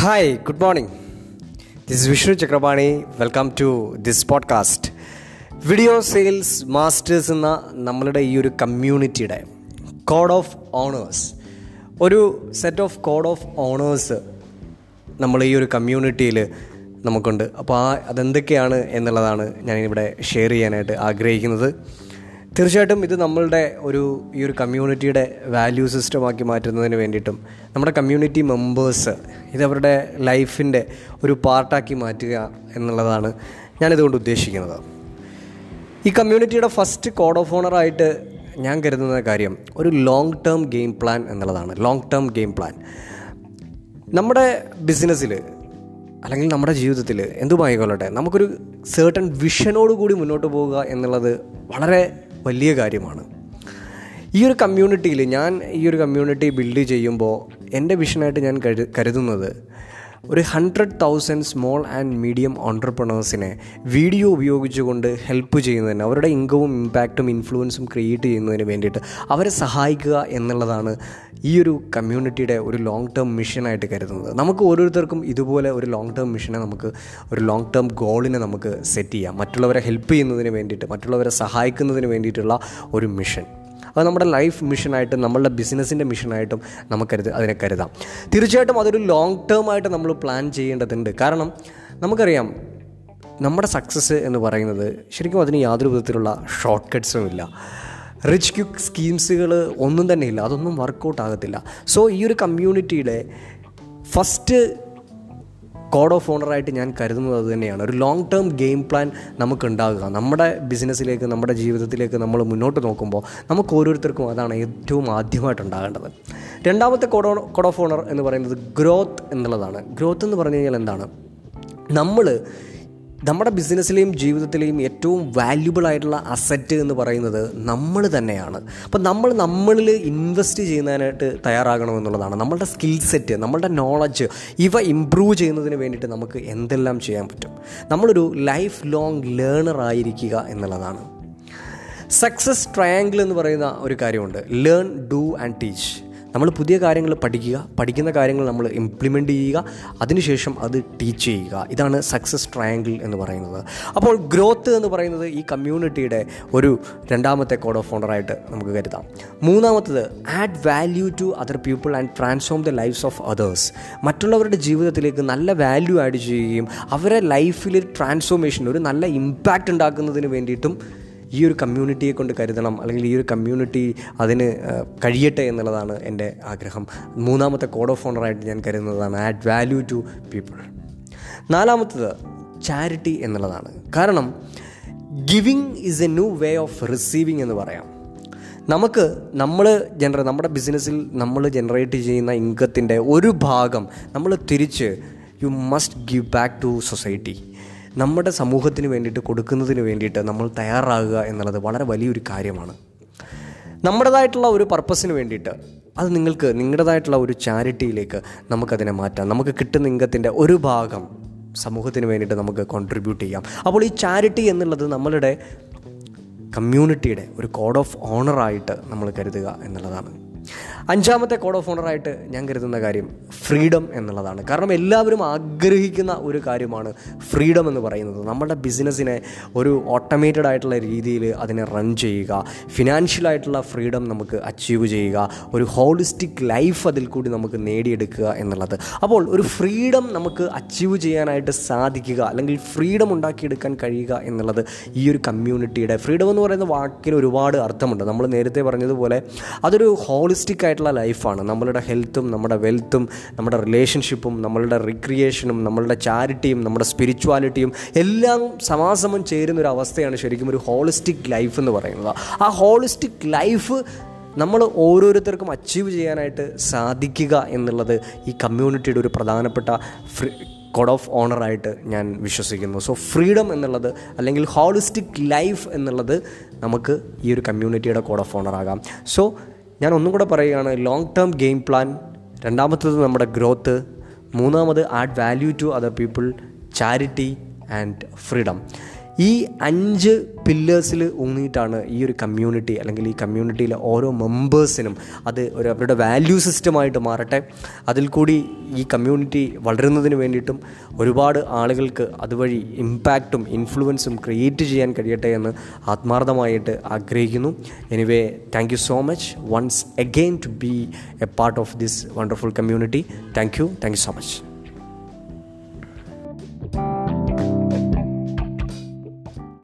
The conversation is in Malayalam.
Hi good morning this Vishnu Chakrapani welcome to this podcast video sales masters എന്ന നമ്മളുടെ ഈ ഒരു കമ്മ്യൂണിറ്റിയുടെ കോഡ് ഓഫ് ഓണേഴ്സ് ഒരു set of code of honours നമ്മൾ ഈ ഒരു കമ്മ്യൂണിറ്റിയിൽ നമുക്കുണ്ട്. അപ്പോൾ ആ അതെന്തൊക്കെയാണ് എന്നുള്ളതാണ് ഞാനിവിടെ ഷെയർ ചെയ്യാനായിട്ട് ആഗ്രഹിക്കുന്നത്. തീർച്ചയായിട്ടും ഇത് നമ്മളുടെ ഒരു ഈ ഒരു കമ്മ്യൂണിറ്റിയുടെ വാല്യൂ സിസ്റ്റമാക്കി മാറ്റുന്നതിന് വേണ്ടിയിട്ടും നമ്മുടെ കമ്മ്യൂണിറ്റി മെമ്പേഴ്സ് ഇതവരുടെ ലൈഫിന്റെ ഒരു പാർട്ടാക്കി മാറ്റുക എന്നുള്ളതാണ് ഞാനിതുകൊണ്ട് ഉദ്ദേശിക്കുന്നത്. ഈ കമ്മ്യൂണിറ്റിയുടെ ഫസ്റ്റ് കോഡ് ഓഫ് ഓണറായിട്ട് ഞാൻ കരുതുന്ന കാര്യം ഒരു ലോങ് ടേം ഗെയിം പ്ലാൻ എന്നുള്ളതാണ്. ലോങ് ടേം ഗെയിം പ്ലാൻ നമ്മുടെ ബിസിനസ്സിൽ അല്ലെങ്കിൽ നമ്മുടെ ജീവിതത്തിൽ എന്തുമായിക്കൊള്ളട്ടെ നമുക്കൊരു സേർട്ടൺ വിഷനോട് കൂടി മുന്നോട്ട് പോവുക എന്നുള്ളത് വളരെ വലിയ കാര്യമാണ്. ഈ ഒരു കമ്മ്യൂണിറ്റിയിൽ ഞാൻ ഈ ഒരു കമ്മ്യൂണിറ്റി ബിൽഡ് ചെയ്യുമ്പോൾ എന്റെ വിഷനായിട്ട് ഞാൻ കരു കരുതുന്നത് ഒരു hundred thousand small and medium ഓണ്ടർപ്രണേഴ്സിനെ video ഉപയോഗിച്ചുകൊണ്ട് ഹെൽപ്പ് ചെയ്യുന്നതിന് അവരുടെ ഇൻകവും ഇമ്പാക്റ്റും ഇൻഫ്ലുവൻസും ക്രിയേറ്റ് ചെയ്യുന്നതിന് വേണ്ടിയിട്ട് അവരെ സഹായിക്കുക എന്നുള്ളതാണ് ഈ ഒരു കമ്മ്യൂണിറ്റിയുടെ ഒരു ലോങ് ടേം മിഷനായിട്ട് കരുതുന്നത്. നമുക്ക് ഓരോരുത്തർക്കും ഇതുപോലെ ഒരു ലോങ് ടേം മിഷനെ നമുക്ക് ഒരു ലോങ് ടേം ഗോളിനെ നമുക്ക് സെറ്റ് ചെയ്യാം. മറ്റുള്ളവരെ ഹെൽപ്പ് ചെയ്യുന്നതിന് വേണ്ടിയിട്ട് മറ്റുള്ളവരെ സഹായിക്കുന്നതിന് വേണ്ടിയിട്ടുള്ള ഒരു മിഷൻ അത് നമ്മുടെ ലൈഫ് മിഷനായിട്ടും നമ്മളുടെ ബിസിനസ്സിന്റെ മിഷനായിട്ടും നമുക്കരുത് അതിനെ കരുതാം. തീർച്ചയായിട്ടും അതൊരു ലോങ് ടേം ആയിട്ട് നമ്മൾ പ്ലാൻ ചെയ്യേണ്ടതുണ്ട്. കാരണം നമുക്കറിയാം നമ്മുടെ സക്സസ് എന്ന് പറയുന്നത് ശരിക്കും അതിന് യാതൊരു വിധത്തിലുള്ള ഷോർട്ട് കട്ട്സും ഇല്ല. റിച്ച് ക്യുക്ക് സ്കീംസുകൾ ഒന്നും തന്നെ ഇല്ല. അതൊന്നും വർക്കൗട്ട് ആകത്തില്ല. സോ ഈ ഒരു കമ്മ്യൂണിറ്റിയുടെ ഫസ്റ്റ് കോഡ് ഓഫ് ഓണറായിട്ട് ഞാൻ കരുതുന്നത് അത് തന്നെയാണ്. ഒരു ലോങ് ടേം ഗെയിം പ്ലാൻ നമുക്ക് ഉണ്ടാകുക നമ്മുടെ ബിസിനസ്സിലേക്ക് നമ്മുടെ ജീവിതത്തിലേക്ക് നമ്മൾ മുന്നോട്ട് നോക്കുമ്പോൾ നമുക്ക് ഓരോരുത്തർക്കും അതാണ് ഏറ്റവും ആദ്യമായിട്ട് ഉണ്ടാകേണ്ടത് രണ്ടാമത്തെ കോഡ് കോഡ് ഓഫ് ഓണർ എന്ന് പറയുന്നത് ഗ്രോത്ത് എന്നുള്ളതാണ്. ഗ്രോത്ത് എന്ന് പറഞ്ഞു കഴിഞ്ഞാൽ എന്താണ്? നമ്മൾ നമ്മുടെ ബിസിനസ്സിലെയും ജീവിതത്തിലെയും ഏറ്റവും വാല്യുബിൾ ആയിട്ടുള്ള അസറ്റ് എന്ന് പറയുന്നത് നമ്മൾ തന്നെയാണ്. അപ്പം നമ്മൾ നമ്മളിൽ ഇൻവെസ്റ്റ് ചെയ്യുന്നതിനായിട്ട് തയ്യാറാകണമെന്നുള്ളതാണ്. നമ്മളുടെ സ്കിൽ സെറ്റ് നമ്മളുടെ നോളജ് ഇവ ഇമ്പ്രൂവ് ചെയ്യുന്നതിന് വേണ്ടിയിട്ട് നമുക്ക് എന്തെല്ലാം ചെയ്യാൻ പറ്റും? നമ്മളൊരു ലൈഫ് ലോങ് ലേണർ ആയിരിക്കുക എന്നുള്ളതാണ്. സക്സസ് ട്രയാങ്കിൾ എന്ന് പറയുന്ന ഒരു കാര്യമുണ്ട്. ലേൺ ഡു ആൻഡ് ടീച്ച് നമ്മൾ പുതിയ കാര്യങ്ങൾ പഠിക്കുക പഠിക്കുന്ന കാര്യങ്ങൾ നമ്മൾ ഇംപ്ലിമെന്റ് ചെയ്യുക അതിനുശേഷം അത് ടീച്ച് ചെയ്യുക. ഇതാണ് സക്സസ് ട്രയാങ്കിൾ എന്ന് പറയുന്നത്. അപ്പോൾ ഗ്രോത്ത് എന്ന് പറയുന്നത് ഈ കമ്മ്യൂണിറ്റിയുടെ ഒരു രണ്ടാമത്തെ കോഡ് ഓഫ് ഓണറായിട്ട് നമുക്ക് കരുതാം. മൂന്നാമത്തത് add value to other people and transform the lifes of others മറ്റുള്ളവരുടെ ജീവിതത്തിലേക്ക് നല്ല വാല്യൂ ആഡ് ചെയ്യുകയും അവരെ ലൈഫിൽ ട്രാൻസ്ഫോർമേഷൻ ഒരു നല്ല ഇമ്പാക്റ്റ് ഉണ്ടാക്കുന്നതിന് വേണ്ടിയിട്ടും ഈ ഒരു കമ്മ്യൂണിറ്റിയെ കൊണ്ട് കരുതണം അല്ലെങ്കിൽ ഈ ഒരു കമ്മ്യൂണിറ്റി അതിന് കഴിയട്ടെ എന്നുള്ളതാണ് എന്റെ ആഗ്രഹം. മൂന്നാമത്തെ കോഡ് ഓഫ് ഓണറായിട്ട് ഞാൻ കരുതുന്നതാണ് ആഡ് വാല്യൂ ടു പീപ്പിൾ നാലാമത്തത് ചാരിറ്റി എന്നുള്ളതാണ്. കാരണം giving is a new way of receiving എന്ന് പറയാം. നമുക്ക് നമ്മൾ ജനറേ നമ്മുടെ ബിസിനസ്സിൽ നമ്മൾ ജനറേറ്റ് ചെയ്യുന്ന ഇൻകത്തിന്റെ ഒരു ഭാഗം നമ്മൾ തിരിച്ച് you must give back to society നമ്മുടെ സമൂഹത്തിന് വേണ്ടിയിട്ട് കൊടുക്കുന്നതിന് വേണ്ടിയിട്ട് നമ്മൾ തയ്യാറാകുക എന്നുള്ളത് വളരെ വലിയൊരു കാര്യമാണ്. നമ്മുടേതായിട്ടുള്ള ഒരു പർപ്പസിന് വേണ്ടിയിട്ട് അത് നിങ്ങൾക്ക് നിങ്ങളുടേതായിട്ടുള്ള ഒരു ചാരിറ്റിയിലേക്ക് നമുക്കതിനെ മാറ്റാം. നമുക്ക് കിട്ടുന്ന ഇംഗത്തിന്റെ ഒരു ഭാഗം സമൂഹത്തിന് വേണ്ടിയിട്ട് നമുക്ക് കോൺട്രിബ്യൂട്ട് ചെയ്യാം. അപ്പോൾ ഈ ചാരിറ്റി എന്നുള്ളത് നമ്മളുടെ കമ്മ്യൂണിറ്റിയുടെ ഒരു കോഡ് ഓഫ് ഓണറായിട്ട് നമ്മൾ കരുതുക എന്നുള്ളതാണ്. അഞ്ചാമത്തെ കോഡ് ഓഫ് ഓണറായിട്ട് ഞാൻ കരുതുന്ന കാര്യം ഫ്രീഡം എന്നുള്ളതാണ്. കാരണം എല്ലാവരും ആഗ്രഹിക്കുന്ന ഒരു കാര്യമാണ് ഫ്രീഡം എന്ന് പറയുന്നത്. നമ്മുടെ ബിസിനസ്സിനെ ഒരു ഓട്ടോമേറ്റഡ് ആയിട്ടുള്ള രീതിയിൽ അതിനെ റൺ ചെയ്യുക. ഫിനാൻഷ്യലായിട്ടുള്ള ഫ്രീഡം നമുക്ക് അച്ചീവ് ചെയ്യുക. ഒരു ഹോളിസ്റ്റിക് ലൈഫ് അതിൽ കൂടി നമുക്ക് നേടിയെടുക്കുക എന്നുള്ളത്. അപ്പോൾ ഒരു ഫ്രീഡം നമുക്ക് അച്ചീവ് ചെയ്യാനായിട്ട് സാധിക്കുക അല്ലെങ്കിൽ ഫ്രീഡം ഉണ്ടാക്കിയെടുക്കാൻ കഴിയുക എന്നുള്ളത് ഈ ഒരു കമ്മ്യൂണിറ്റിയുടെ ഫ്രീഡം എന്ന് പറയുന്ന വാക്കിന് ഒരുപാട് അർത്ഥമുണ്ട്. നമ്മൾ നേരത്തെ പറഞ്ഞതുപോലെ അതൊരു ഹോളിസ്റ്റിക് ആയിട്ടുള്ള ലൈഫാണ്. നമ്മളുടെ ഹെൽത്തും നമ്മുടെ വെൽത്തും നമ്മുടെ റിലേഷൻഷിപ്പും നമ്മളുടെ റിക്രിയേഷനും നമ്മളുടെ ചാരിറ്റിയും നമ്മുടെ സ്പിരിച്വാലിറ്റിയും എല്ലാം സമാസമം ചേരുന്ന ഒരു അവസ്ഥയാണ് ശരിക്കും ഒരു ഹോളിസ്റ്റിക് ലൈഫ് എന്ന് പറയുന്നത്. ആ ഹോളിസ്റ്റിക് ലൈഫ് നമ്മൾ ഓരോരുത്തർക്കും അച്ചീവ് ചെയ്യാനായിട്ട് സാധിക്കുക എന്നുള്ളത് ഈ കമ്മ്യൂണിറ്റിയുടെ ഒരു പ്രധാനപ്പെട്ട ഫ്രീ കോഡ് ഓഫ് ഓണറായിട്ട് ഞാൻ വിശ്വസിക്കുന്നു. സോ ഫ്രീഡം എന്നുള്ളത് അല്ലെങ്കിൽ ഹോളിസ്റ്റിക് ലൈഫ് എന്നുള്ളത് നമുക്ക് ഈ ഒരു കമ്മ്യൂണിറ്റിയുടെ കോഡ് ഓഫ് ഓണറാകാം സോ ഞാൻ ഒന്നും കൂടെ പറയുകയാണ് ലോങ് ടേം ഗെയിം പ്ലാൻ രണ്ടാമത്തത് നമ്മുടെ ഗ്രോത്ത് മൂന്നാമത് add value to other people charity and freedom ഈ അഞ്ച് പില്ലേഴ്സിൽ ഊന്നിയിട്ടാണ് ഈ ഒരു കമ്മ്യൂണിറ്റി അല്ലെങ്കിൽ ഈ കമ്മ്യൂണിറ്റിയിലെ ഓരോ മെമ്പേഴ്സിനും അത് ഒരു അവരുടെ വാല്യൂ സിസ്റ്റമായിട്ട് മാറട്ടെ. അതിൽ കൂടി ഈ കമ്മ്യൂണിറ്റി വളരുന്നതിന് വേണ്ടിയിട്ടും ഒരുപാട് ആളുകൾക്ക് അതുവഴി ഇമ്പാക്റ്റും ഇൻഫ്ലുവൻസും ക്രിയേറ്റ് ചെയ്യാൻ കഴിയട്ടെ എന്ന് ആത്മാർത്ഥമായിട്ട് ആഗ്രഹിക്കുന്നു. Anyway thank you so much once again to be a part of this wonderful community thank you thank you so much